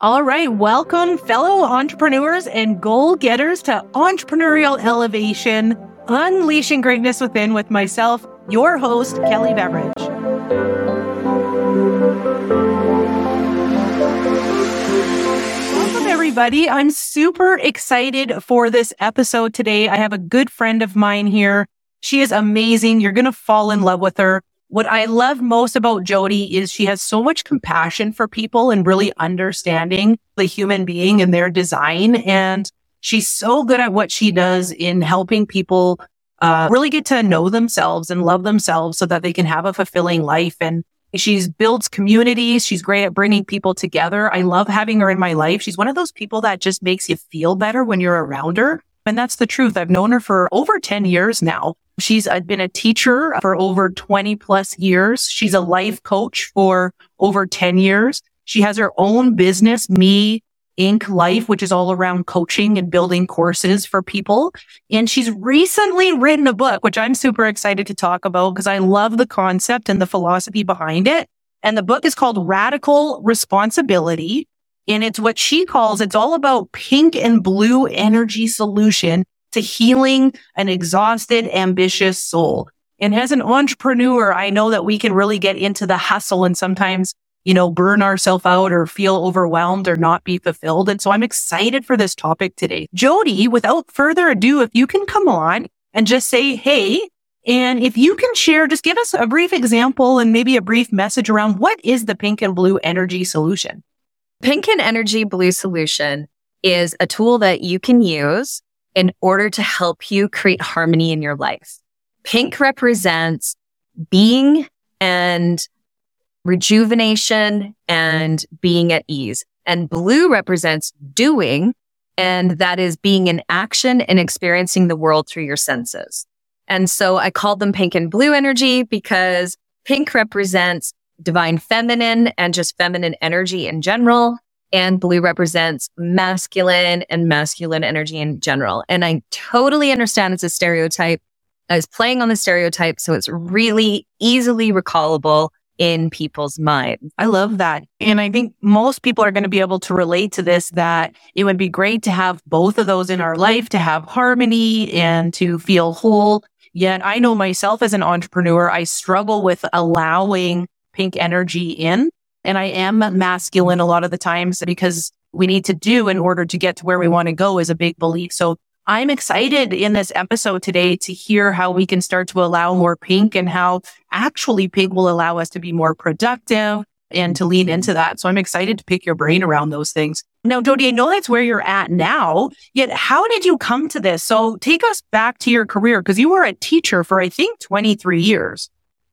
All right. Welcome, fellow entrepreneurs and goal getters to Entrepreneurial Elevation, Unleashing Greatness Within with myself, your host, Kelly Beveridge. Welcome, everybody. I'm super excited for this episode today. I have a good friend of mine here. She is amazing. You're going to fall in love with her. What I love most about Jody is she has so much compassion for people and really understanding the human being and their design. And she's so good at what she does in helping people uh, really get to know themselves and love themselves so that they can have a fulfilling life. And she's builds communities. She's great at bringing people together. I love having her in my life. She's one of those people that just makes you feel better when you're around her. And that's the truth. I've known her for over 10 years now. She's been a teacher for over 20 plus years. She's a life coach for over 10 years. She has her own business, Me Inc. Life, which is all around coaching and building courses for people. And she's recently written a book, which I'm super excited to talk about because I love the concept and the philosophy behind it. And the book is called Radical Responsibility. And it's what she calls, it's all about pink and blue energy solution to healing an exhausted, ambitious soul. And as an entrepreneur, I know that we can really get into the hustle and sometimes, you know, burn ourselves out or feel overwhelmed or not be fulfilled. And so I'm excited for this topic today. Jody, without further ado, if you can come on and just say, Hey, and if you can share, just give us a brief example and maybe a brief message around what is the pink and blue energy solution? Pink and energy blue solution is a tool that you can use in order to help you create harmony in your life. Pink represents being and rejuvenation and being at ease. And blue represents doing. And that is being in action and experiencing the world through your senses. And so I called them pink and blue energy because pink represents divine feminine and just feminine energy in general and blue represents masculine and masculine energy in general. And I totally understand it's a stereotype. I was playing on the stereotype, so it's really easily recallable in people's minds. I love that. And I think most people are going to be able to relate to this that it would be great to have both of those in our life, to have harmony and to feel whole. Yet I know myself as an entrepreneur, I struggle with allowing pink energy in. And I am masculine a lot of the times because we need to do in order to get to where we want to go is a big belief. So I'm excited in this episode today to hear how we can start to allow more pink and how actually pink will allow us to be more productive and to lean into that. So I'm excited to pick your brain around those things. Now, Jody, I know that's where you're at now, yet how did you come to this? So take us back to your career because you were a teacher for, I think, 23 years.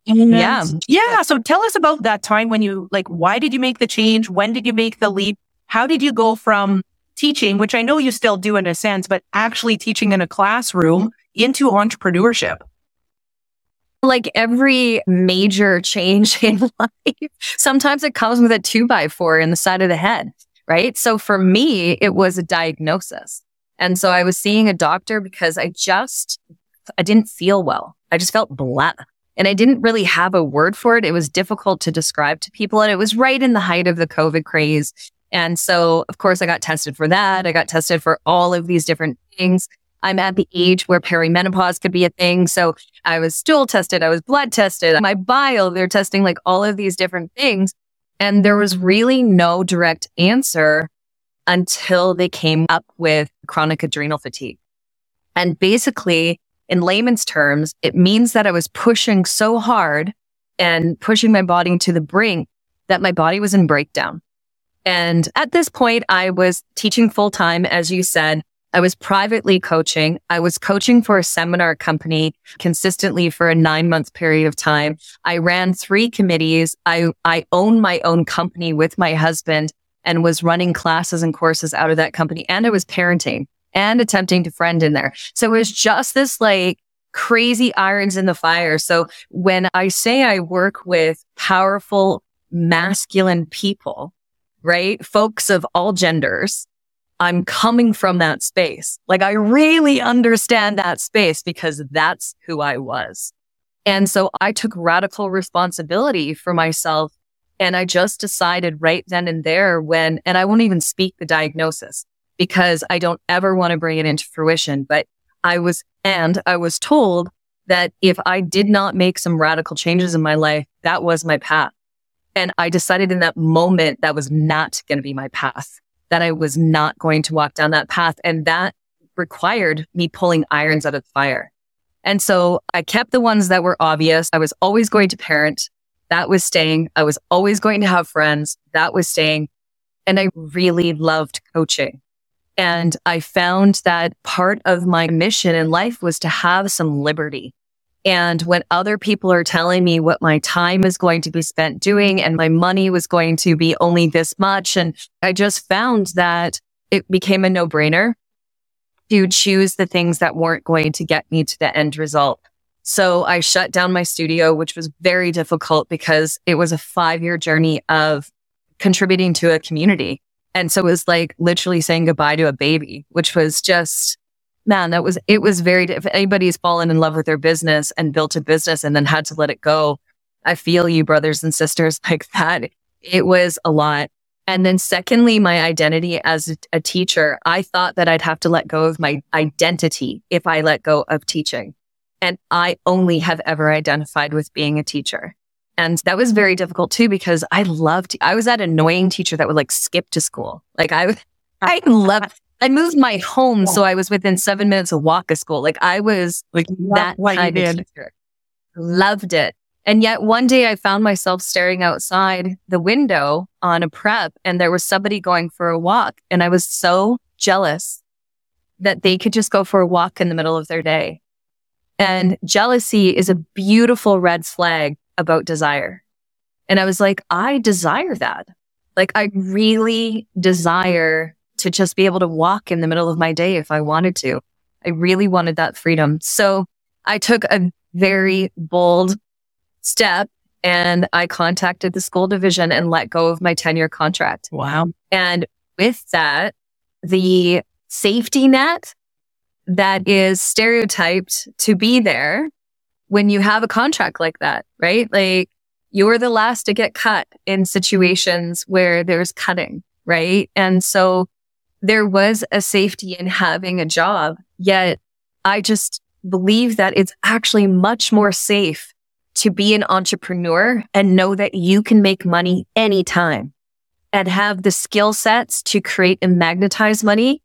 And um, yeah. Yeah. So tell us about that time when you like, why did you make the change? When did you make the leap? How did you go from teaching, which I know you still do in a sense, but actually teaching in a classroom into entrepreneurship? Like every major change in life, sometimes it comes with a two by four in the side of the head, right? So for me, it was a diagnosis. And so I was seeing a doctor because I just, I didn't feel well. I just felt blah. And I didn't really have a word for it. It was difficult to describe to people. And it was right in the height of the COVID craze. And so, of course, I got tested for that. I got tested for all of these different things. I'm at the age where perimenopause could be a thing. So I was stool tested. I was blood tested. My bile, they're testing like all of these different things. And there was really no direct answer until they came up with chronic adrenal fatigue. And basically in layman's terms, it means that I was pushing so hard and pushing my body to the brink that my body was in breakdown. And at this point, I was teaching full time, as you said. I was privately coaching. I was coaching for a seminar company consistently for a nine month period of time. I ran three committees. I, I owned my own company with my husband and was running classes and courses out of that company. And I was parenting and attempting to friend in there. So it was just this like crazy irons in the fire. So when I say I work with powerful masculine people, right? Folks of all genders, I'm coming from that space. Like I really understand that space because that's who I was. And so I took radical responsibility for myself And I just decided right then and there when, and I won't even speak the diagnosis because I don't ever want to bring it into fruition. But I was, and I was told that if I did not make some radical changes in my life, that was my path. And I decided in that moment that was not going to be my path, that I was not going to walk down that path. And that required me pulling irons out of the fire. And so I kept the ones that were obvious. I was always going to parent. That was staying. I was always going to have friends. That was staying. And I really loved coaching. And I found that part of my mission in life was to have some liberty. And when other people are telling me what my time is going to be spent doing and my money was going to be only this much, and I just found that it became a no brainer to choose the things that weren't going to get me to the end result. So I shut down my studio, which was very difficult because it was a five year journey of contributing to a community. And so it was like literally saying goodbye to a baby, which was just, man, that was, it was very, if anybody's fallen in love with their business and built a business and then had to let it go, I feel you brothers and sisters like that. It was a lot. And then secondly, my identity as a teacher, I thought that I'd have to let go of my identity if I let go of teaching. And I only have ever identified with being a teacher. And that was very difficult too, because I loved, I was that annoying teacher that would like skip to school. Like I, I loved, I moved my home. So I was within seven minutes of walk of school. Like I was like that kind of teacher. Loved it. And yet one day I found myself staring outside the window on a prep and there was somebody going for a walk. And I was so jealous that they could just go for a walk in the middle of their day. And jealousy is a beautiful red flag about desire. And I was like, I desire that. Like I really desire to just be able to walk in the middle of my day if I wanted to. I really wanted that freedom. So I took a very bold step and I contacted the school division and let go of my 10 year contract. Wow. And with that, the safety net that is stereotyped to be there when you have a contract like that, right? Like you're the last to get cut in situations where there's cutting, right? And so there was a safety in having a job, yet I just believe that it's actually much more safe to be an entrepreneur and know that you can make money anytime and have the skill sets to create and magnetize money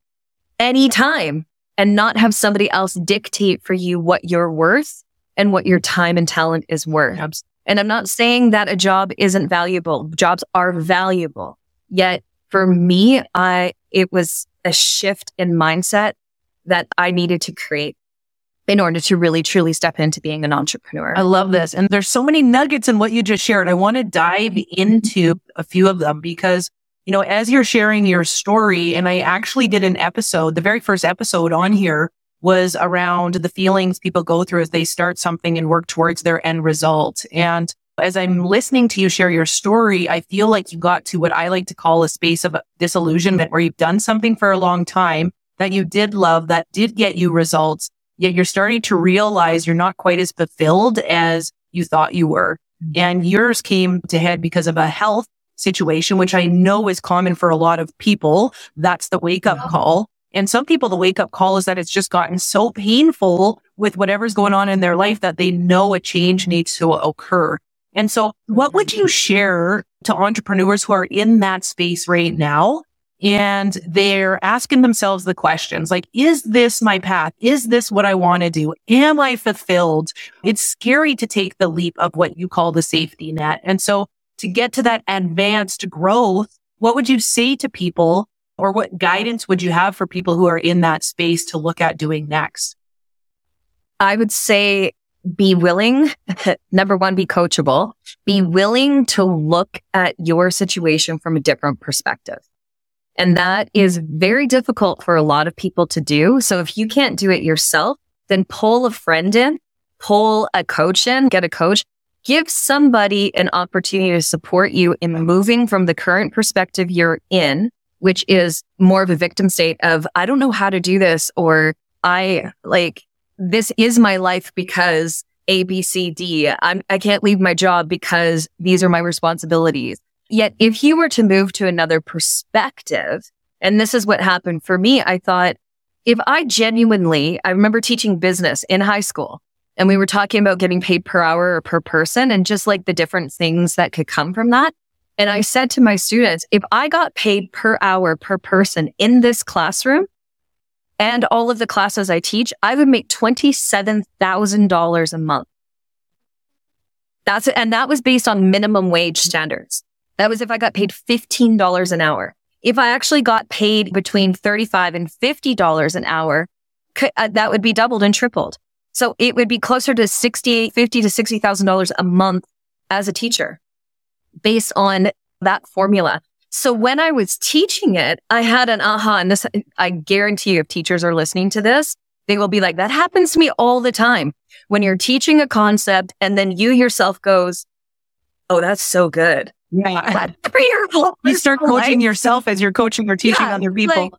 anytime and not have somebody else dictate for you what you're worth and what your time and talent is worth. And I'm not saying that a job isn't valuable. Jobs are valuable. Yet for me, I, it was a shift in mindset that I needed to create in order to really truly step into being an entrepreneur. I love this. And there's so many nuggets in what you just shared. I want to dive into a few of them because, you know, as you're sharing your story, and I actually did an episode, the very first episode on here was around the feelings people go through as they start something and work towards their end result. And as I'm listening to you share your story, I feel like you got to what I like to call a space of disillusionment where you've done something for a long time that you did love, that did get you results yet you're starting to realize you're not quite as fulfilled as you thought you were. Mm-hmm. And yours came to head because of a health situation, which I know is common for a lot of people. That's the wake up call. And some people, the wake up call is that it's just gotten so painful with whatever's going on in their life that they know a change needs to occur. And so what would you share to entrepreneurs who are in that space right now and they're asking themselves the questions like, is this my path? Is this what I want to do? Am I fulfilled? It's scary to take the leap of what you call the safety net. And so to get to that advanced growth, what would you say to people or what guidance would you have for people who are in that space to look at doing next? I would say be willing. Number one, be coachable. Be willing to look at your situation from a different perspective. And that is very difficult for a lot of people to do. So if you can't do it yourself, then pull a friend in, pull a coach in, get a coach, give somebody an opportunity to support you in moving from the current perspective you're in, which is more of a victim state of, I don't know how to do this, or I like, this is my life because A, B, C, D. I'm, I can't leave my job because these are my responsibilities. Yet if you were to move to another perspective, and this is what happened for me, I thought, if I genuinely, I remember teaching business in high school and we were talking about getting paid per hour or per person and just like the different things that could come from that. And I said to my students, if I got paid per hour per person in this classroom and all of the classes I teach, I would make $27,000 a month. That's it. And that was based on minimum wage standards. That was if I got paid $15 an hour. If I actually got paid between 35 and $50 an hour, uh, that would be doubled and tripled. So it would be closer to 60, 50 to $60,000 a month as a teacher based on that formula. So when I was teaching it, I had an aha and this, I guarantee you if teachers are listening to this, they will be like, that happens to me all the time. When you're teaching a concept and then you yourself goes, Oh, that's so good. Yeah. you start coaching yourself as you're coaching or teaching yeah, other people. Like,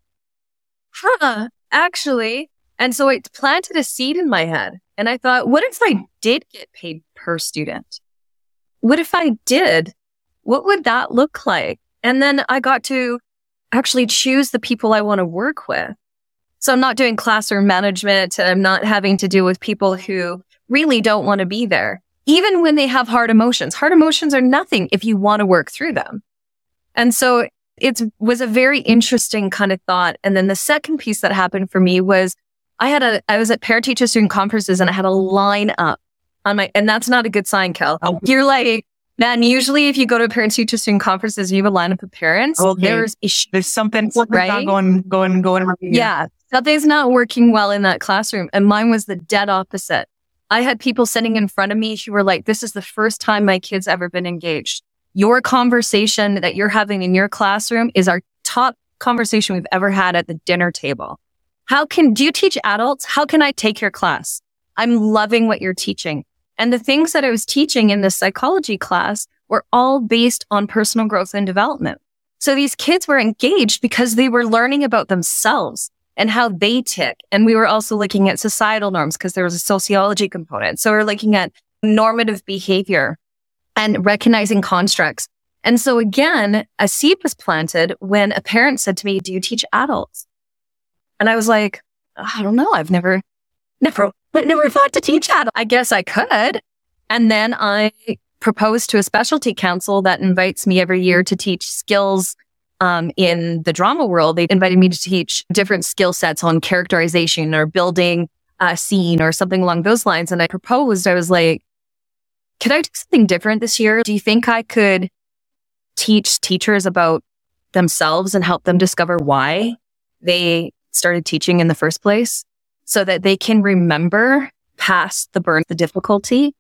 huh, actually. And so it planted a seed in my head. And I thought, what if I did get paid per student? What if I did? What would that look like? And then I got to actually choose the people I want to work with. So I'm not doing classroom management and I'm not having to deal with people who really don't want to be there even when they have hard emotions. Hard emotions are nothing if you want to work through them. And so it was a very interesting kind of thought. And then the second piece that happened for me was I had a, I was at parent teacher student conferences and I had a line up on my, and that's not a good sign, Kel. Oh. You're like, man, usually if you go to parent teacher student conferences, you have a lineup of parents. Okay. There's issues. There's something right? not going, going, going. Yeah. Something's not working well in that classroom. And mine was the dead opposite. I had people sitting in front of me who were like, this is the first time my kid's ever been engaged. Your conversation that you're having in your classroom is our top conversation we've ever had at the dinner table. How can, do you teach adults? How can I take your class? I'm loving what you're teaching. And the things that I was teaching in the psychology class were all based on personal growth and development. So these kids were engaged because they were learning about themselves and how they tick. And we were also looking at societal norms because there was a sociology component. So we're looking at normative behavior and recognizing constructs. And so again, a seed was planted when a parent said to me, do you teach adults? And I was like, I don't know. I've never, never, never thought to teach that. I guess I could. And then I proposed to a specialty council that invites me every year to teach skills um, in the drama world, they invited me to teach different skill sets on characterization or building a scene or something along those lines. And I proposed, I was like, could I do something different this year? Do you think I could teach teachers about themselves and help them discover why they started teaching in the first place so that they can remember past the burn, the difficulty?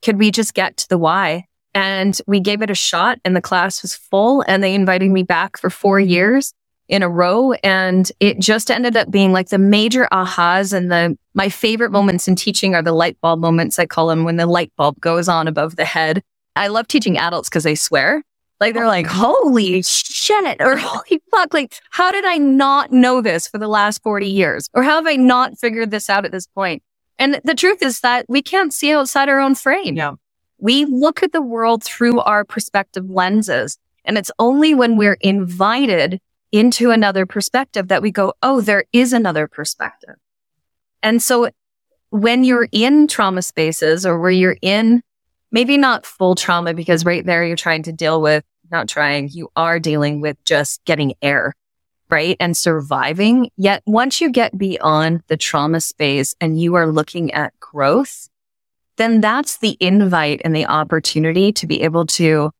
Could we just get to the why? And we gave it a shot and the class was full and they invited me back for four years in a row. And it just ended up being like the major ahas and the, my favorite moments in teaching are the light bulb moments. I call them when the light bulb goes on above the head. I love teaching adults because they swear. Like they're like, holy shit, or holy fuck. Like, how did I not know this for the last 40 years? Or how have I not figured this out at this point? And the truth is that we can't see outside our own frame. Yeah. We look at the world through our perspective lenses. And it's only when we're invited into another perspective that we go, Oh, there is another perspective. And so when you're in trauma spaces or where you're in maybe not full trauma, because right there you're trying to deal with, not trying, you are dealing with just getting air, right? And surviving. Yet once you get beyond the trauma space and you are looking at growth, then that's the invite and the opportunity to be able to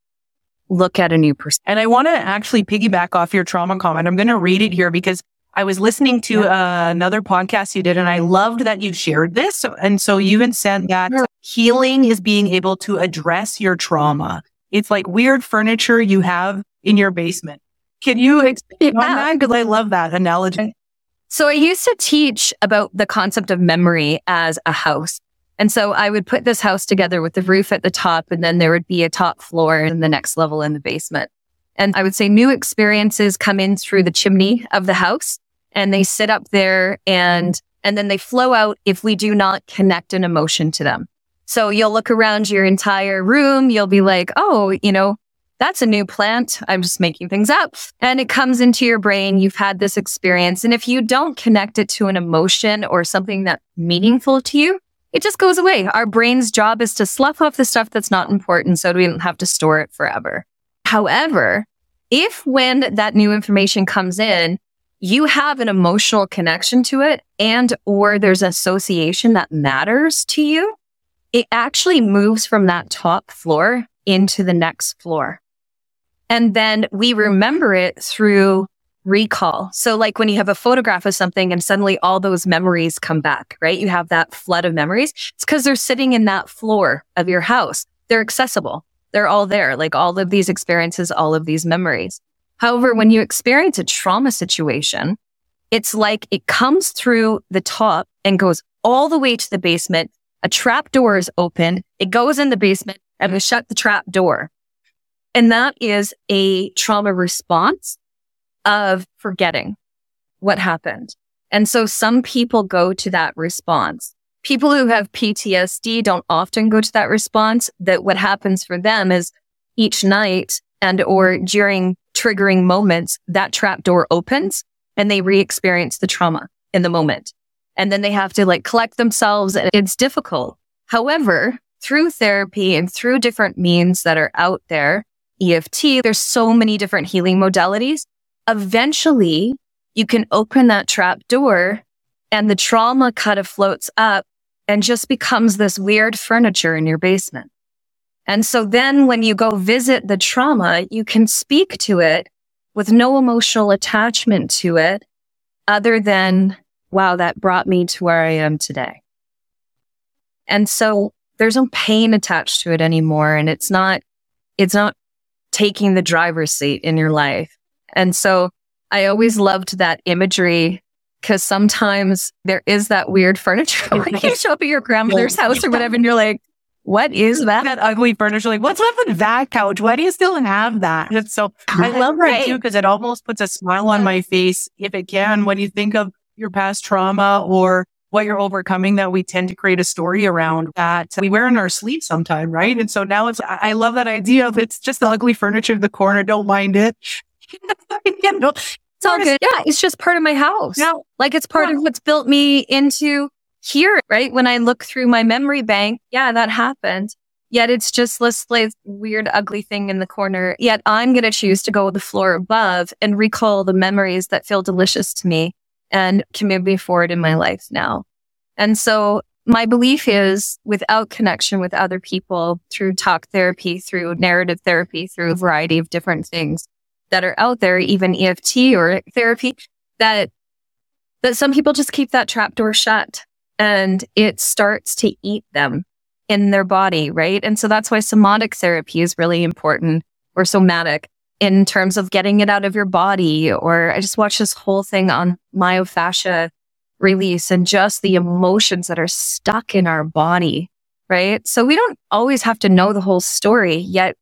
look at a new person. And I want to actually piggyback off your trauma comment. I'm going to read it here because I was listening to yeah. uh, another podcast you did and I loved that you shared this. And so you even said that healing is being able to address your trauma. It's like weird furniture you have in your basement. Can you expand on that? Because I love that analogy. So I used to teach about the concept of memory as a house. And so I would put this house together with the roof at the top, and then there would be a top floor and the next level in the basement. And I would say new experiences come in through the chimney of the house and they sit up there and, and then they flow out if we do not connect an emotion to them. So you'll look around your entire room. You'll be like, oh, you know, that's a new plant. I'm just making things up. And it comes into your brain. You've had this experience. And if you don't connect it to an emotion or something that's meaningful to you, it just goes away. Our brain's job is to slough off the stuff that's not important so we don't have to store it forever. However, if when that new information comes in, you have an emotional connection to it and or there's association that matters to you, it actually moves from that top floor into the next floor. And then we remember it through recall. So like when you have a photograph of something and suddenly all those memories come back, right? You have that flood of memories. It's because they're sitting in that floor of your house. They're accessible. They're all there, like all of these experiences, all of these memories. However, when you experience a trauma situation, it's like it comes through the top and goes all the way to the basement. A trap door is open. It goes in the basement and we shut the trap door. And that is a trauma response of forgetting what happened. And so some people go to that response. People who have PTSD don't often go to that response that what happens for them is each night and or during triggering moments, that trap door opens and they re-experience the trauma in the moment. And then they have to like collect themselves and it's difficult. However, through therapy and through different means that are out there, EFT, there's so many different healing modalities. Eventually you can open that trap door and the trauma kind of floats up and just becomes this weird furniture in your basement. And so then when you go visit the trauma, you can speak to it with no emotional attachment to it other than, wow, that brought me to where I am today. And so there's no pain attached to it anymore. And it's not, it's not taking the driver's seat in your life. And so I always loved that imagery because sometimes there is that weird furniture when you show up at your grandmother's house or whatever, and you're like, what is that? That ugly furniture. Like, what's up with that couch? Why do you still have that? It's so, I love right. that too, because it almost puts a smile on my face, if it can, when you think of your past trauma or what you're overcoming that we tend to create a story around that we wear in our sleeve sometime, right? And so now it's, I love that idea of it's just the ugly furniture in the corner. Don't mind it. you know, it's all good. Yeah, it's just part of my house. Yeah. Like it's part yeah. of what's built me into here, right? When I look through my memory bank, yeah, that happened. Yet it's just this like, weird, ugly thing in the corner. Yet I'm going to choose to go with the floor above and recall the memories that feel delicious to me and can move me forward in my life now. And so my belief is without connection with other people through talk therapy, through narrative therapy, through a variety of different things that are out there, even EFT or therapy, that that some people just keep that trap door shut and it starts to eat them in their body, right? And so that's why somatic therapy is really important or somatic in terms of getting it out of your body. Or I just watched this whole thing on myofascia release and just the emotions that are stuck in our body, right? So we don't always have to know the whole story, yet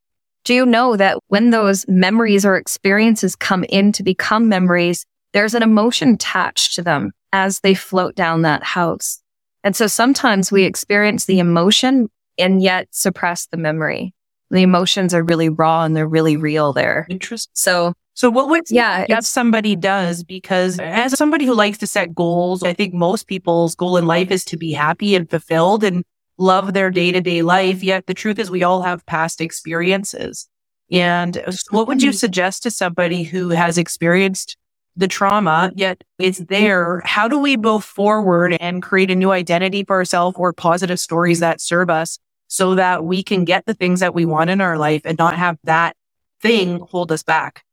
do you know that when those memories or experiences come in to become memories, there's an emotion attached to them as they float down that house. And so sometimes we experience the emotion and yet suppress the memory. The emotions are really raw and they're really real there. Interesting. So, so what would, yeah, if somebody does, because as somebody who likes to set goals, I think most people's goal in life is to be happy and fulfilled and love their day to day life. Yet the truth is we all have past experiences. And what would you mm-hmm. suggest to somebody who has experienced the trauma, yet it's there. How do we move forward and create a new identity for ourselves or positive stories that serve us so that we can get the things that we want in our life and not have that thing hold us back?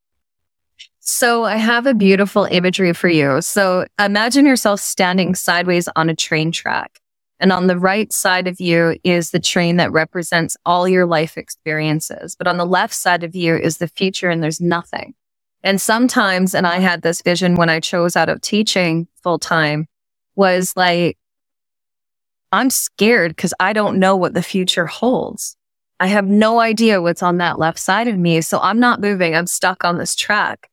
So I have a beautiful imagery for you. So imagine yourself standing sideways on a train track. And on the right side of you is the train that represents all your life experiences. But on the left side of you is the future and there's nothing. And sometimes, and I had this vision when I chose out of teaching full time was like, I'm scared because I don't know what the future holds. I have no idea what's on that left side of me. So I'm not moving. I'm stuck on this track.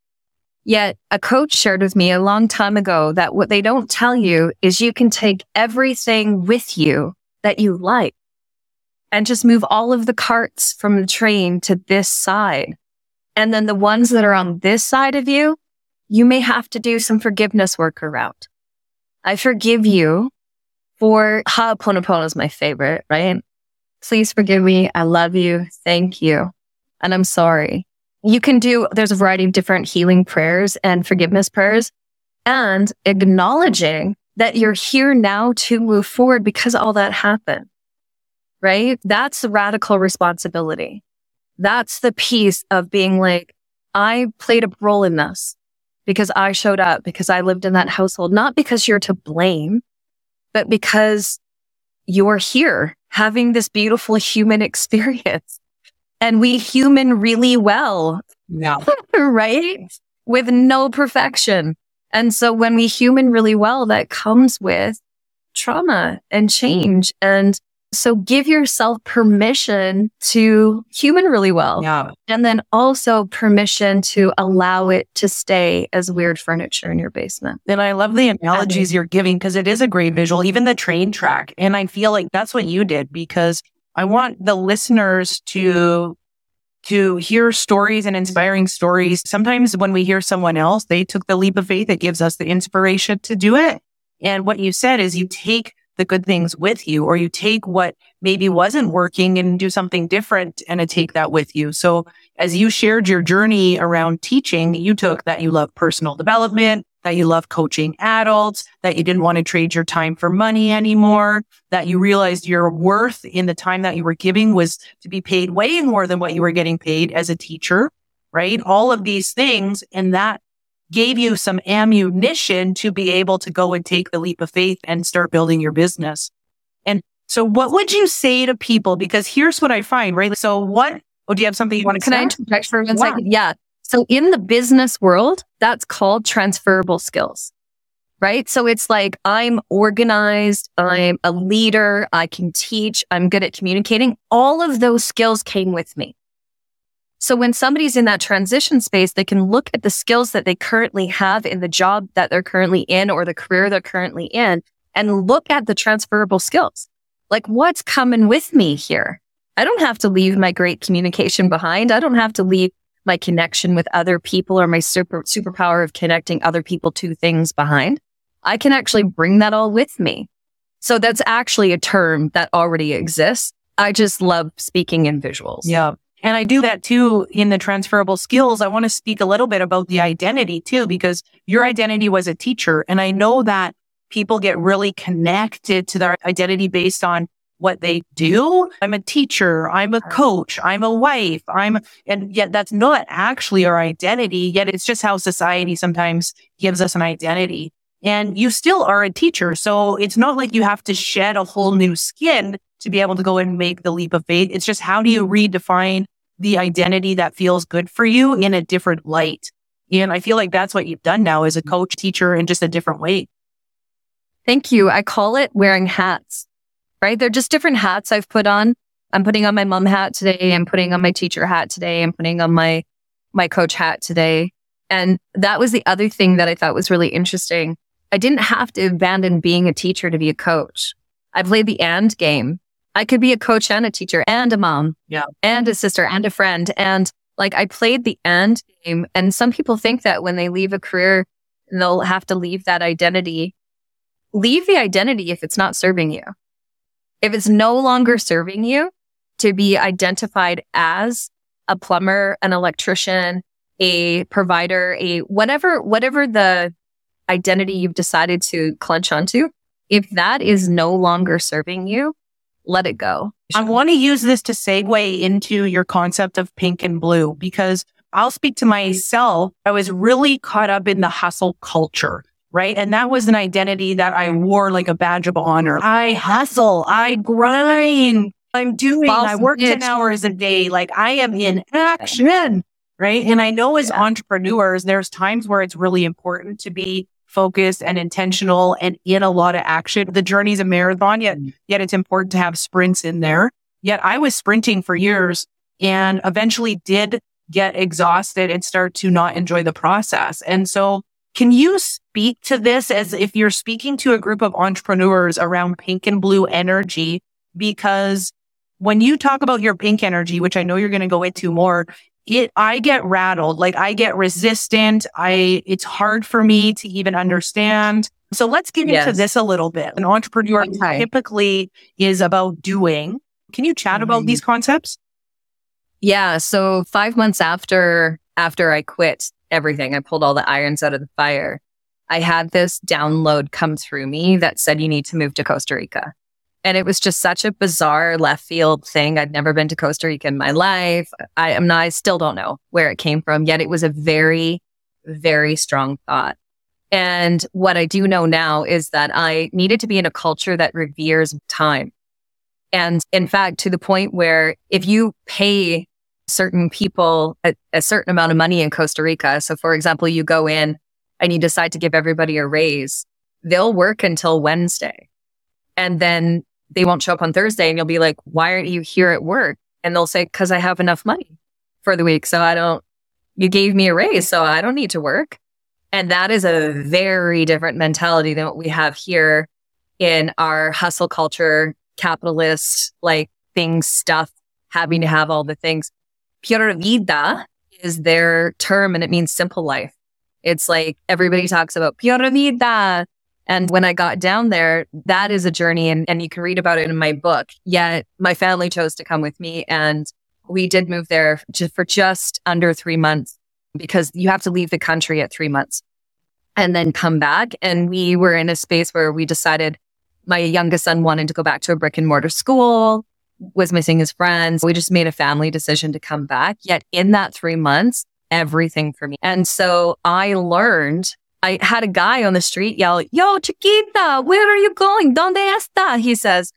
Yet a coach shared with me a long time ago that what they don't tell you is you can take everything with you that you like. and just move all of the carts from the train to this side. And then the ones that are on this side of you, you may have to do some forgiveness work around. I forgive you for Ho'oponopono is my favorite, right? Please forgive me. I love you. Thank you. And I'm sorry. You can do, there's a variety of different healing prayers and forgiveness prayers and acknowledging that you're here now to move forward because all that happened, right? That's radical responsibility. That's the piece of being like, I played a role in this because I showed up, because I lived in that household, not because you're to blame, but because you're here having this beautiful human experience and we human really well. Yeah. right? With no perfection. And so when we human really well, that comes with trauma and change. And so give yourself permission to human really well. Yeah. And then also permission to allow it to stay as weird furniture in your basement. And I love the analogies you're giving because it is a great visual, even the train track. And I feel like that's what you did because I want the listeners to to hear stories and inspiring stories. Sometimes when we hear someone else, they took the leap of faith. It gives us the inspiration to do it. And what you said is you take the good things with you, or you take what maybe wasn't working and do something different and take that with you. So as you shared your journey around teaching, you took that you love personal development, that you love coaching adults, that you didn't want to trade your time for money anymore, that you realized your worth in the time that you were giving was to be paid way more than what you were getting paid as a teacher, right? All of these things. And that gave you some ammunition to be able to go and take the leap of faith and start building your business. And so what would you say to people? Because here's what I find, right? So what, oh, do you have something you want to Can I interject for one second? Yeah. So in the business world, that's called transferable skills, right? So it's like I'm organized. I'm a leader. I can teach. I'm good at communicating. All of those skills came with me. So when somebody's in that transition space, they can look at the skills that they currently have in the job that they're currently in or the career they're currently in and look at the transferable skills. Like what's coming with me here? I don't have to leave my great communication behind. I don't have to leave my connection with other people or my super superpower of connecting other people to things behind, I can actually bring that all with me. So that's actually a term that already exists. I just love speaking in visuals. Yeah. And I do that too in the transferable skills. I want to speak a little bit about the identity too, because your identity was a teacher. And I know that people get really connected to their identity based on what they do. I'm a teacher. I'm a coach. I'm a wife. I'm, and yet that's not actually our identity. Yet it's just how society sometimes gives us an identity. And you still are a teacher. So it's not like you have to shed a whole new skin to be able to go and make the leap of faith. It's just how do you redefine the identity that feels good for you in a different light? And I feel like that's what you've done now as a coach, teacher in just a different way. Thank you. I call it wearing hats right? They're just different hats I've put on. I'm putting on my mom hat today. I'm putting on my teacher hat today. I'm putting on my, my coach hat today. And that was the other thing that I thought was really interesting. I didn't have to abandon being a teacher to be a coach. I played the and game. I could be a coach and a teacher and a mom. Yeah. And a sister and a friend. And like I played the end game. And some people think that when they leave a career, they'll have to leave that identity. Leave the identity if it's not serving you. If it's no longer serving you to be identified as a plumber, an electrician, a provider, a whatever, whatever the identity you've decided to clench onto, if that is no longer serving you, let it go. I want to use this to segue into your concept of pink and blue because I'll speak to myself. I was really caught up in the hustle culture right? And that was an identity that I wore like a badge of honor. I hustle, I grind, I'm doing, I work 10 hours a day. Like I am in action, right? And I know as yeah. entrepreneurs, there's times where it's really important to be focused and intentional and in a lot of action. The journey's a marathon, yet, mm. yet it's important to have sprints in there. Yet I was sprinting for years and eventually did get exhausted and start to not enjoy the process. And so can you speak to this as if you're speaking to a group of entrepreneurs around pink and blue energy? Because when you talk about your pink energy, which I know you're going to go into more, it, I get rattled. Like I get resistant. I, it's hard for me to even understand. So let's get yes. into this a little bit. An entrepreneur okay. typically is about doing. Can you chat mm-hmm. about these concepts? Yeah. So five months after, after I quit everything, I pulled all the irons out of the fire. I had this download come through me that said, you need to move to Costa Rica. And it was just such a bizarre left field thing. I'd never been to Costa Rica in my life. I am not, I still don't know where it came from, yet it was a very, very strong thought. And what I do know now is that I needed to be in a culture that reveres time. And in fact, to the point where if you pay certain people a, a certain amount of money in Costa Rica, so for example, you go in and you decide to give everybody a raise, they'll work until Wednesday. And then they won't show up on Thursday and you'll be like, why aren't you here at work? And they'll say, cause I have enough money for the week. So I don't, you gave me a raise. So I don't need to work. And that is a very different mentality than what we have here in our hustle culture, capitalist, like things, stuff, having to have all the things. Pura vida is their term and it means simple life. It's like everybody talks about pura vida, and when I got down there, that is a journey and, and you can read about it in my book. Yet my family chose to come with me and we did move there for just under three months because you have to leave the country at three months and then come back. And we were in a space where we decided my youngest son wanted to go back to a brick and mortar school, was missing his friends. We just made a family decision to come back. Yet in that three months, everything for me. And so I learned I had a guy on the street yell, Yo, Chiquita, where are you going? Donde está? He says.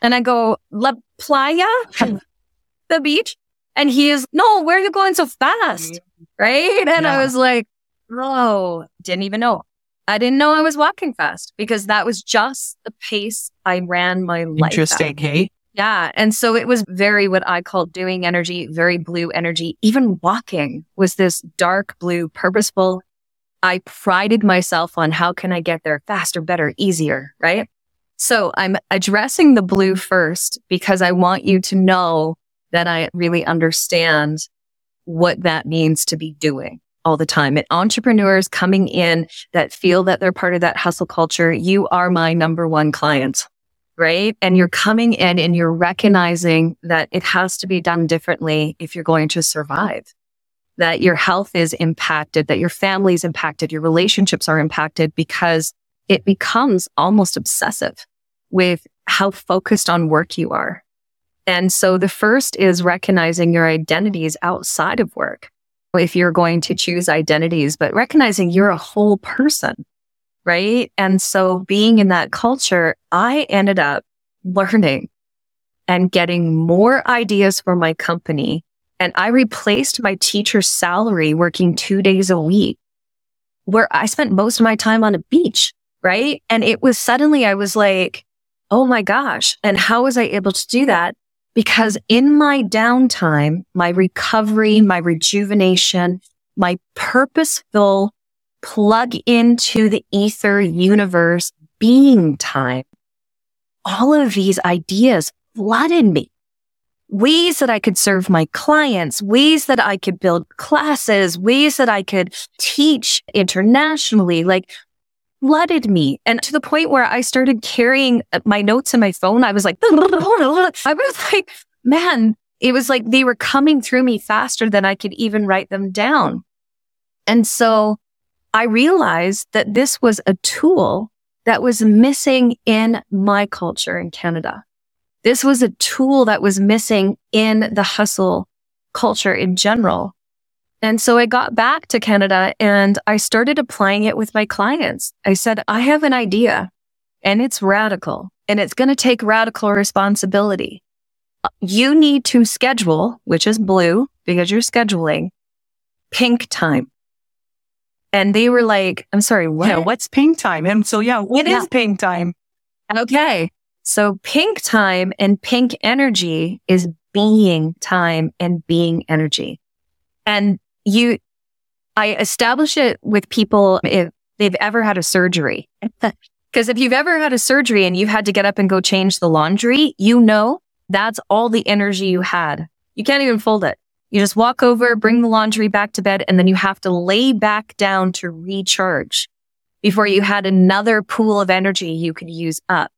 And I go, La playa? the beach? And he is, No, where are you going so fast? Mm-hmm. Right? And yeah. I was like, Bro, didn't even know. I didn't know I was walking fast because that was just the pace I ran my life. Interesting, Kate. Yeah. And so it was very what I call doing energy, very blue energy. Even walking was this dark blue, purposeful I prided myself on how can I get there faster, better, easier, right? So I'm addressing the blue first because I want you to know that I really understand what that means to be doing all the time. And entrepreneurs coming in that feel that they're part of that hustle culture, you are my number one client, right? And you're coming in and you're recognizing that it has to be done differently if you're going to survive that your health is impacted, that your family is impacted, your relationships are impacted because it becomes almost obsessive with how focused on work you are. And so the first is recognizing your identities outside of work. If you're going to choose identities, but recognizing you're a whole person, right? And so being in that culture, I ended up learning and getting more ideas for my company and I replaced my teacher's salary working two days a week where I spent most of my time on a beach. Right. And it was suddenly I was like, Oh my gosh. And how was I able to do that? Because in my downtime, my recovery, my rejuvenation, my purposeful plug into the ether universe being time, all of these ideas flooded me ways that I could serve my clients, ways that I could build classes, ways that I could teach internationally, like flooded me. And to the point where I started carrying uh, my notes in my phone, I was like, I was like, man, it was like they were coming through me faster than I could even write them down. And so I realized that this was a tool that was missing in my culture in Canada. This was a tool that was missing in the hustle culture in general. And so I got back to Canada and I started applying it with my clients. I said, I have an idea and it's radical and it's going to take radical responsibility. You need to schedule, which is blue because you're scheduling pink time. And they were like, I'm sorry, what? Yeah, what's pink time? And so, yeah, what yeah. is pink time? Okay. So pink time and pink energy is being time and being energy. And you, I establish it with people if they've ever had a surgery. Because if you've ever had a surgery and you've had to get up and go change the laundry, you know That's all the energy you had. You can't even fold it. You just walk over, bring the laundry back to bed, and then you have to lay back down to recharge before you had another pool of energy you could use up.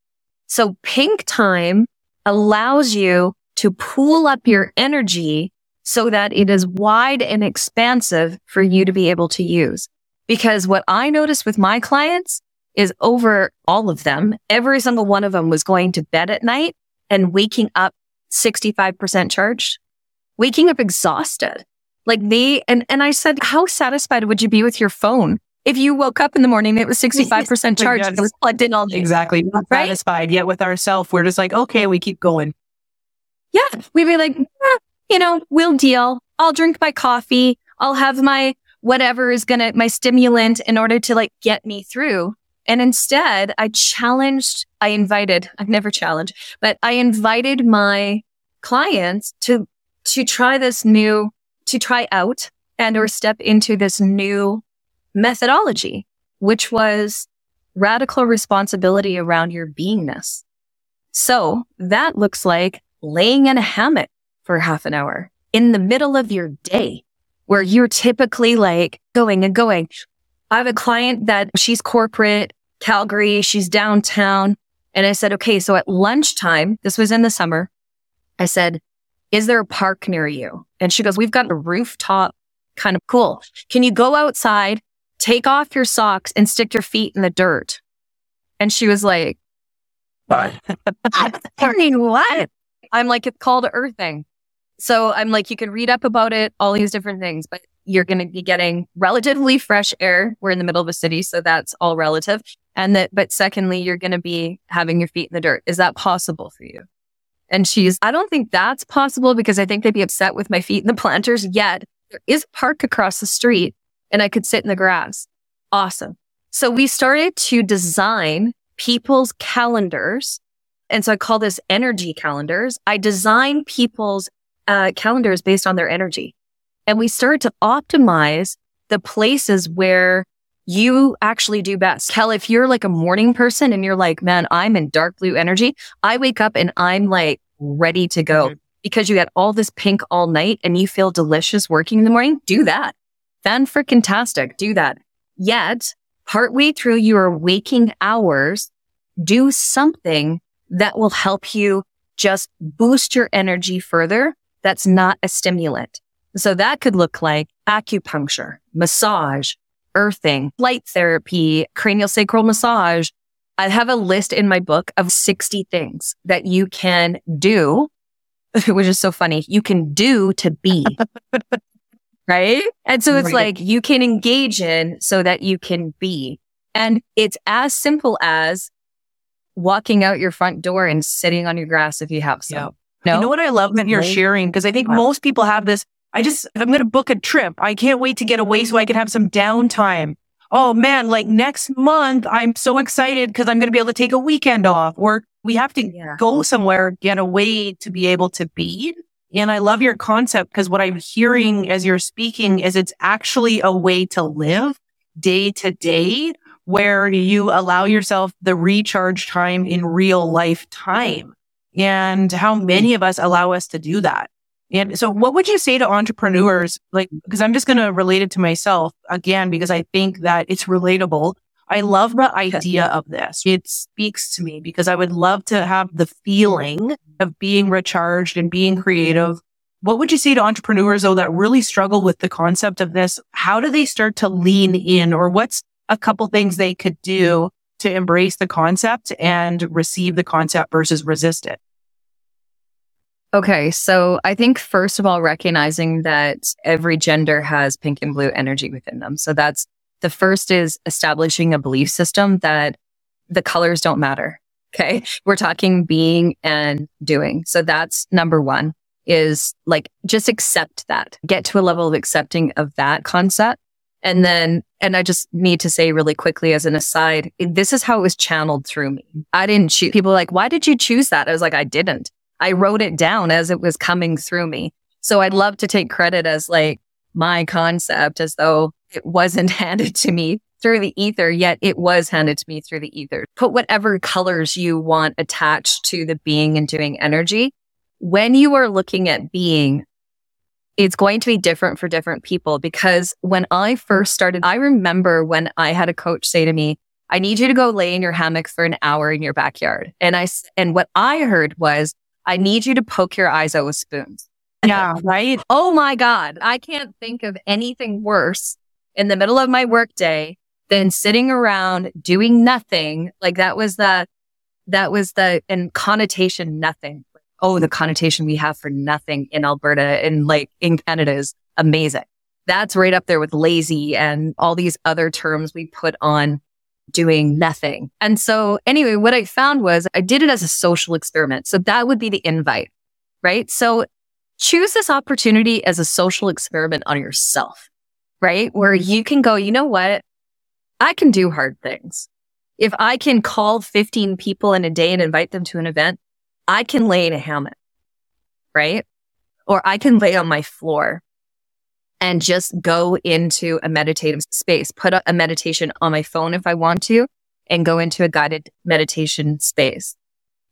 So pink time allows you to pool up your energy so that it is wide and expansive for you to be able to use. Because what I noticed with my clients is over all of them, every single one of them was going to bed at night and waking up 65% charged, waking up exhausted. Like they, and, and I said, how satisfied would you be with your phone? If you woke up in the morning, it was 65% charged. It was plugged in all day. Exactly. Not right? satisfied yet with ourselves. We're just like, okay, we keep going. Yeah. We'd be like, eh, you know, we'll deal. I'll drink my coffee. I'll have my whatever is going to, my stimulant in order to like get me through. And instead, I challenged, I invited, I've never challenged, but I invited my clients to, to try this new, to try out and or step into this new methodology, which was radical responsibility around your beingness. So that looks like laying in a hammock for half an hour in the middle of your day where you're typically like going and going. I have a client that she's corporate, Calgary, she's downtown. And I said, okay, so at lunchtime, this was in the summer. I said, is there a park near you? And she goes, we've got a rooftop kind of cool. Can you go outside, take off your socks and stick your feet in the dirt? And she was like, I mean, what? I'm like, it's called earthing. So I'm like, you can read up about it, all these different things, but you're going to be getting relatively fresh air. We're in the middle of a city, so that's all relative. And that, but secondly, you're going to be having your feet in the dirt. Is that possible for you? And she's, I don't think that's possible because I think they'd be upset with my feet in the planters. Yet there is a park across the street and I could sit in the grass. Awesome. So we started to design people's calendars. And so I call this energy calendars. I design people's uh, calendars based on their energy. And we started to optimize the places where you actually do best. Kel, if you're like a morning person and you're like, man, I'm in dark blue energy, I wake up and I'm like ready to go mm-hmm. because you had all this pink all night and you feel delicious working in the morning. Do that. Fan freaking tastic. Do that. Yet partway through your waking hours, do something that will help you just boost your energy further that's not a stimulant. So that could look like acupuncture, massage, earthing, light therapy, cranial sacral massage. I have a list in my book of 60 things that you can do, which is so funny. You can do to be. right? And so it's right. like you can engage in so that you can be. And it's as simple as walking out your front door and sitting on your grass if you have some. No? You know what I love that you're sharing? Because I think wow. most people have this. I just, I'm going to book a trip. I can't wait to get away so I can have some downtime. Oh man, like next month, I'm so excited because I'm going to be able to take a weekend off or we have to yeah. go somewhere, get away to be able to be. And I love your concept because what I'm hearing mm-hmm. as you're speaking is it's actually a way to live day to day where you allow yourself the recharge time in real life time and how many of us allow us to do that. And so what would you say to entrepreneurs? Like, because I'm just going to relate it to myself again, because I think that it's relatable. I mm-hmm. love the idea of this. It speaks to me because I would love to have the feeling of being recharged and being creative. What would you say to entrepreneurs though that really struggle with the concept of this? How do they start to lean in or what's a couple things they could do to embrace the concept and receive the concept versus resist it? Okay, so I think first of all, recognizing that every gender has pink and blue energy within them. So that's the first is establishing a belief system that the colors don't matter. Okay. We're talking being and doing. So that's number one is like just accept that, get to a level of accepting of that concept. And then, and I just need to say really quickly as an aside, this is how it was channeled through me. I didn't choose people like, why did you choose that? I was like, I didn't. I wrote it down as it was coming through me. So I'd love to take credit as like my concept as though it wasn't handed to me through the ether, yet it was handed to me through the ether. Put whatever colors you want attached to the being and doing energy. when you are looking at being, it's going to be different for different people because when I first started, I remember when I had a coach say to me, I need you to go lay in your hammock for an hour in your backyard. And I, and what I heard was, I need you to poke your eyes out with spoons. Yeah, right. Oh my God. I can't think of anything worse in the middle of my workday than sitting around doing nothing. Like that was the, that was the, and connotation nothing. Oh, the connotation we have for nothing in Alberta and like in Canada is amazing. That's right up there with lazy and all these other terms we put on doing nothing. And so anyway, what I found was I did it as a social experiment. So that would be the invite, right? So choose this opportunity as a social experiment on yourself, right? Where you can go, you know what? I can do hard things. If I can call 15 people in a day and invite them to an event, I can lay in a hammock, right? Or I can lay on my floor and just go into a meditative space, put a, meditation on my phone if I want to, and go into a guided meditation space.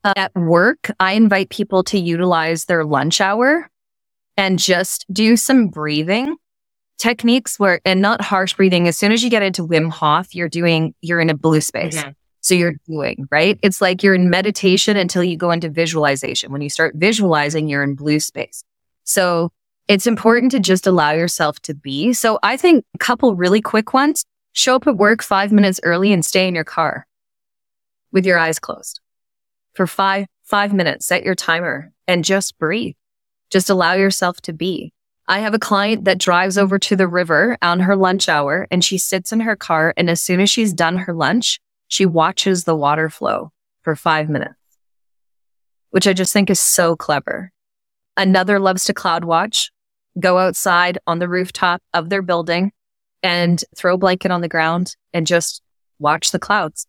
Uh, at work, I invite people to utilize their lunch hour and just do some breathing techniques where, and not harsh breathing. As soon as you get into Wim Hof, you're doing, you're in a blue space. Mm-hmm. So you're doing, right? It's like you're in meditation until you go into visualization. When you start visualizing, you're in blue space. So it's important to just allow yourself to be. So I think a couple really quick ones. Show up at work five minutes early and stay in your car with your eyes closed for five, five minutes. Set your timer and just breathe. Just allow yourself to be. I have a client that drives over to the river on her lunch hour and she sits in her car. And as soon as she's done her lunch, she watches the water flow for five minutes, which I just think is so clever. Another loves to cloud watch go outside on the rooftop of their building and throw a blanket on the ground and just watch the clouds.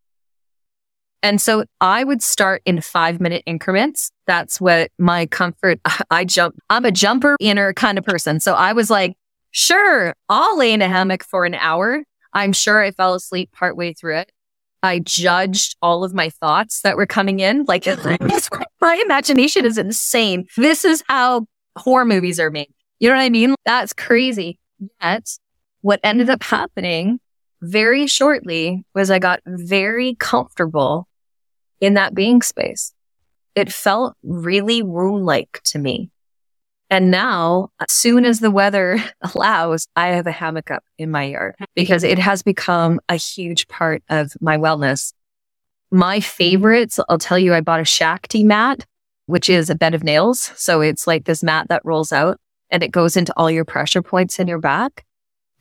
And so I would start in five minute increments. That's what my comfort, I jump, I'm a jumper inner kind of person. So I was like, sure, I'll lay in a hammock for an hour. I'm sure I fell asleep partway through it. I judged all of my thoughts that were coming in. Like my imagination is insane. This is how horror movies are made. You know what I mean? That's crazy. Yet what ended up happening very shortly was I got very comfortable in that being space. It felt really room like to me. And now, as soon as the weather allows, I have a hammock up in my yard because it has become a huge part of my wellness. My favorites, I'll tell you, I bought a Shakti mat, which is a bed of nails. So it's like this mat that rolls out and it goes into all your pressure points in your back.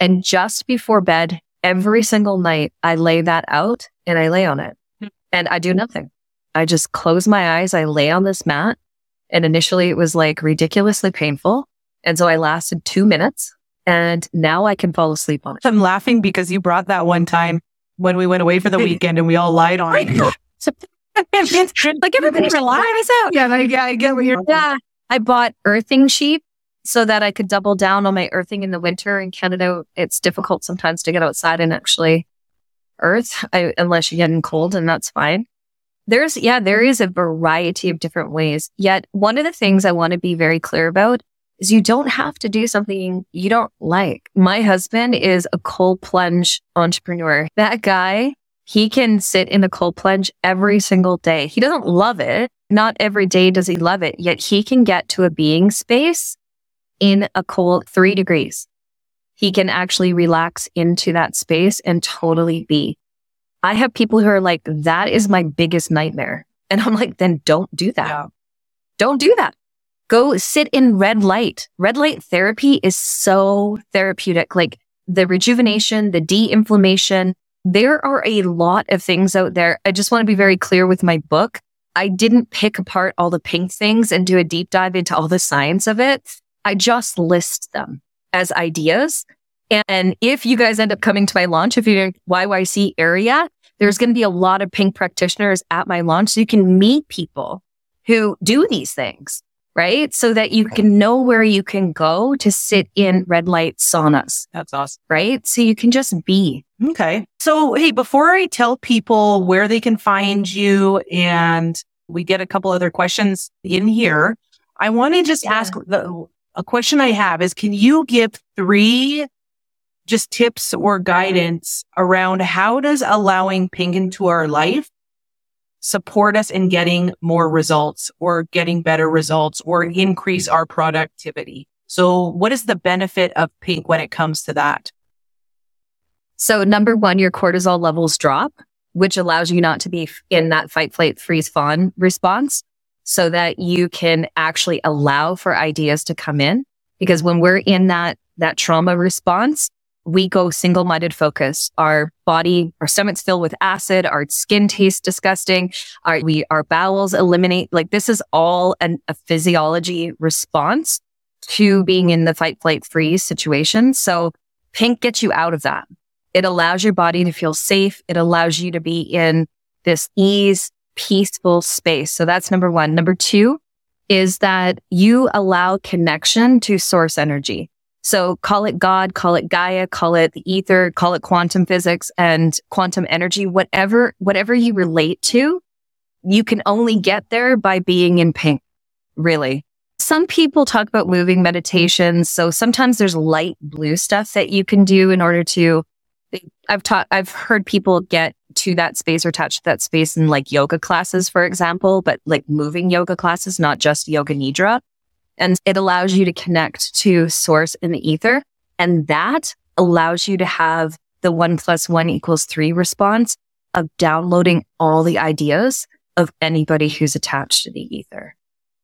And just before bed, every single night, I lay that out and I lay on it. And I do nothing. I just close my eyes. I lay on this mat. And initially it was like ridiculously painful. And so I lasted two minutes and now I can fall asleep on it. I'm laughing because you brought that one time when we went away for the weekend and we all lied on it. like everybody relax out. Yeah, like, yeah, I get what you're. Yeah, I bought earthing sheep so that I could double down on my earthing in the winter. In Canada, it's difficult sometimes to get outside and actually earth I, unless you're getting cold and that's fine. There's, yeah, there is a variety of different ways. Yet one of the things I want to be very clear about is you don't have to do something you don't like. My husband is a cold plunge entrepreneur. That guy, he can sit in a cold plunge every single day. He doesn't love it. Not every day does he love it, yet he can get to a being space in a cold three degrees. He can actually relax into that space and totally be. I have people who are like, that is my biggest nightmare. And I'm like, then don't do that. Yeah. Don't do that. Go sit in red light. Red light therapy is so therapeutic. Like the rejuvenation, the de-inflammation. There are a lot of things out there. I just want to be very clear with my book. I didn't pick apart all the pink things and do a deep dive into all the science of it. I just list them as ideas. And if you guys end up coming to my launch, if you're in YYC area, there's going to be a lot of pink practitioners at my launch. So you can meet people who do these things, right? So that you can know where you can go to sit in red light saunas. That's awesome. Right. So you can just be. Okay. So, hey, before I tell people where they can find you and we get a couple other questions in here, I want to just ask the, a question I have is, can you give three just tips or guidance around how does allowing pink into our life support us in getting more results or getting better results or increase our productivity? So what is the benefit of pink when it comes to that? So number one, your cortisol levels drop, which allows you not to be in that fight, flight, freeze, fawn response so that you can actually allow for ideas to come in. Because when we're in that, that trauma response, we go single minded focus. Our body, our stomach's filled with acid. Our skin tastes disgusting. Our, we, our bowels eliminate. Like this is all an, a physiology response to being in the fight, flight, freeze situation. So pink gets you out of that. It allows your body to feel safe. It allows you to be in this ease, peaceful space. So that's number one. Number two is that you allow connection to source energy. So call it God, call it Gaia, call it the ether, call it quantum physics and quantum energy, whatever, whatever you relate to, you can only get there by being in pink, really. Some people talk about moving meditations. So sometimes there's light blue stuff that you can do in order to, I've taught, I've heard people get to that space or touch that space in like yoga classes, for example, but like moving yoga classes, not just yoga nidra. And it allows you to connect to source in the ether. And that allows you to have the one plus one equals three response of downloading all the ideas of anybody who's attached to the ether.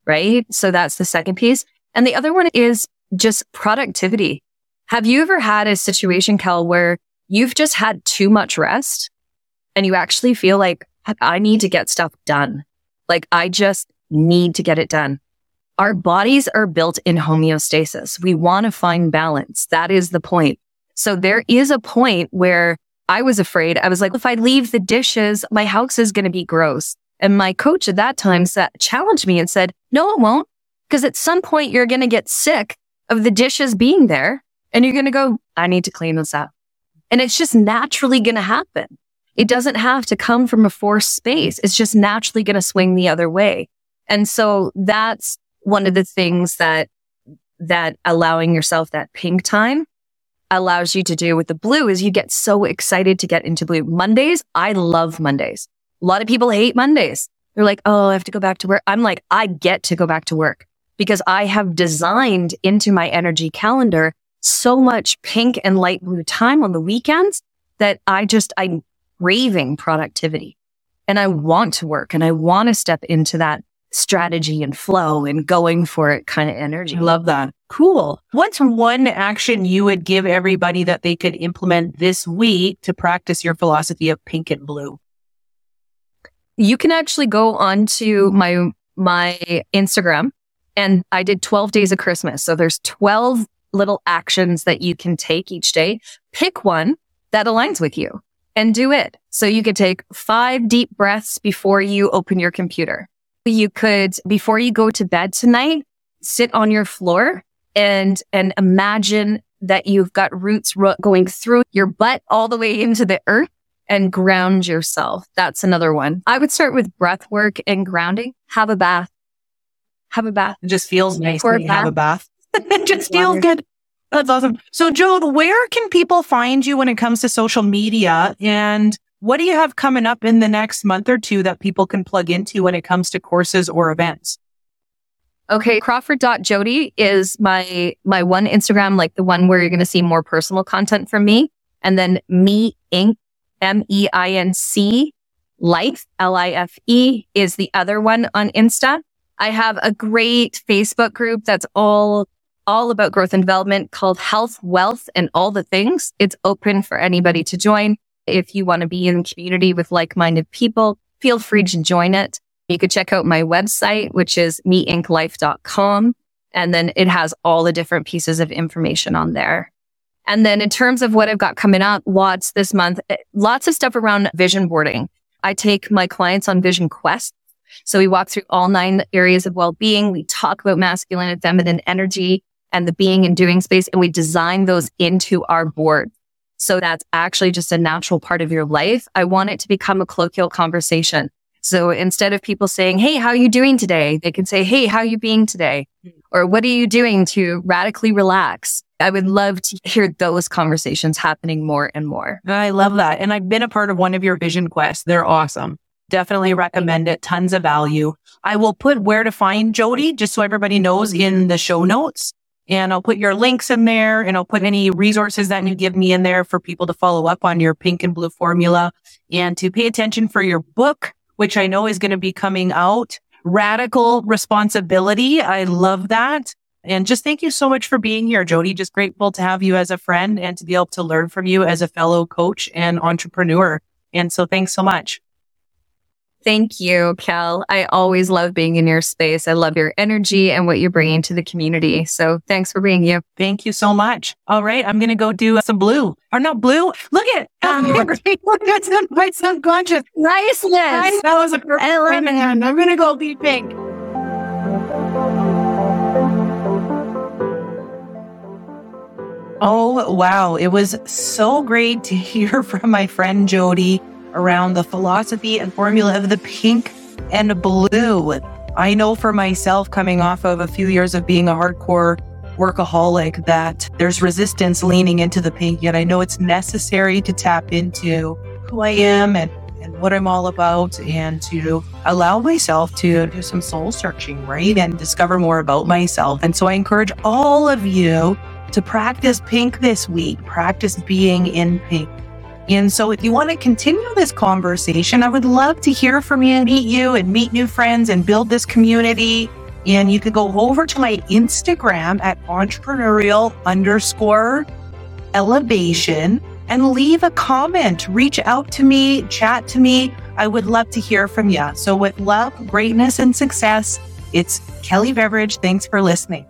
Right. So that's the second piece. And the other one is just productivity. Have you ever had a situation, Kel, where you've just had too much rest and you actually feel like I need to get stuff done? Like I just need to get it done. Our bodies are built in homeostasis. We want to find balance. That is the point. So there is a point where I was afraid. I was like, if I leave the dishes, my house is going to be gross. And my coach at that time challenged me and said, no, it won't. Because at some point you're going to get sick of the dishes being there and you're going to go, I need to clean this up. And it's just naturally going to happen. It doesn't have to come from a forced space. It's just naturally going to swing the other way. And so that's one of the things that that allowing yourself that pink time allows you to do with the blue is you get so excited to get into blue. Mondays, I love Mondays. A lot of people hate Mondays. They're like, oh, I have to go back to work. I'm like, I get to go back to work because I have designed into my energy calendar so much pink and light blue time on the weekends that I just, I'm craving productivity and I want to work and I want to step into that strategy and flow and going for it kind of energy. I love that. Cool. What's one action you would give everybody that they could implement this week to practice your philosophy of pink and blue? You can actually go onto my my Instagram and I did 12 days of Christmas. So there's 12 little actions that you can take each day. Pick one that aligns with you and do it. So you could take five deep breaths before you open your computer. You could, before you go to bed tonight, sit on your floor and, and imagine that you've got roots ro- going through your butt all the way into the earth and ground yourself. That's another one. I would start with breath work and grounding. Have a bath. Have a bath. It just feels nice to have a bath. it just feels good. That's awesome. So, Joe, where can people find you when it comes to social media? And what do you have coming up in the next month or two that people can plug into when it comes to courses or events? Okay, Crawford.jody is my my one Instagram, like the one where you're gonna see more personal content from me. And then me Inc. M E I N C Life L I F E is the other one on Insta. I have a great Facebook group that's all all about growth and development called Health, Wealth, and All the Things. It's open for anybody to join. If you want to be in community with like-minded people, feel free to join it. You could check out my website, which is meinclife.com. And then it has all the different pieces of information on there. And then in terms of what I've got coming up, lots this month, eh, lots of stuff around vision boarding. I take my clients on vision quests. So we walk through all nine areas of well-being. We talk about masculine and feminine energy and the being and doing space, and we design those into our board. So that's actually just a natural part of your life. I want it to become a colloquial conversation. So instead of people saying, Hey, how are you doing today? They can say, Hey, how are you being today? Or what are you doing to radically relax? I would love to hear those conversations happening more and more. I love that. And I've been a part of one of your vision quests. They're awesome. Definitely recommend it. Tons of value. I will put where to find Jody just so everybody knows in the show notes. And I'll put your links in there and I'll put any resources that you give me in there for people to follow up on your pink and blue formula and to pay attention for your book, which I know is going to be coming out. Radical responsibility. I love that. And just thank you so much for being here, Jody. Just grateful to have you as a friend and to be able to learn from you as a fellow coach and entrepreneur. And so thanks so much. Thank you, Kel. I always love being in your space. I love your energy and what you're bringing to the community. So thanks for being you. Thank you so much. All right. I'm going to go do some blue or not blue. Look at um, That's my subconscious. Niceness. That was a perfect hand. I'm going to go be pink. Oh, wow. It was so great to hear from my friend Jody around the philosophy and formula of the pink and blue. I know for myself, coming off of a few years of being a hardcore workaholic, that there's resistance leaning into the pink, yet I know it's necessary to tap into who I am and, and what I'm all about and to allow myself to do some soul searching, right? And discover more about myself. And so I encourage all of you to practice pink this week, practice being in pink. And so if you want to continue this conversation, I would love to hear from you and meet you and meet new friends and build this community. And you can go over to my Instagram at entrepreneurial underscore elevation and leave a comment. Reach out to me, chat to me. I would love to hear from you. So with love, greatness, and success, it's Kelly Beveridge. Thanks for listening.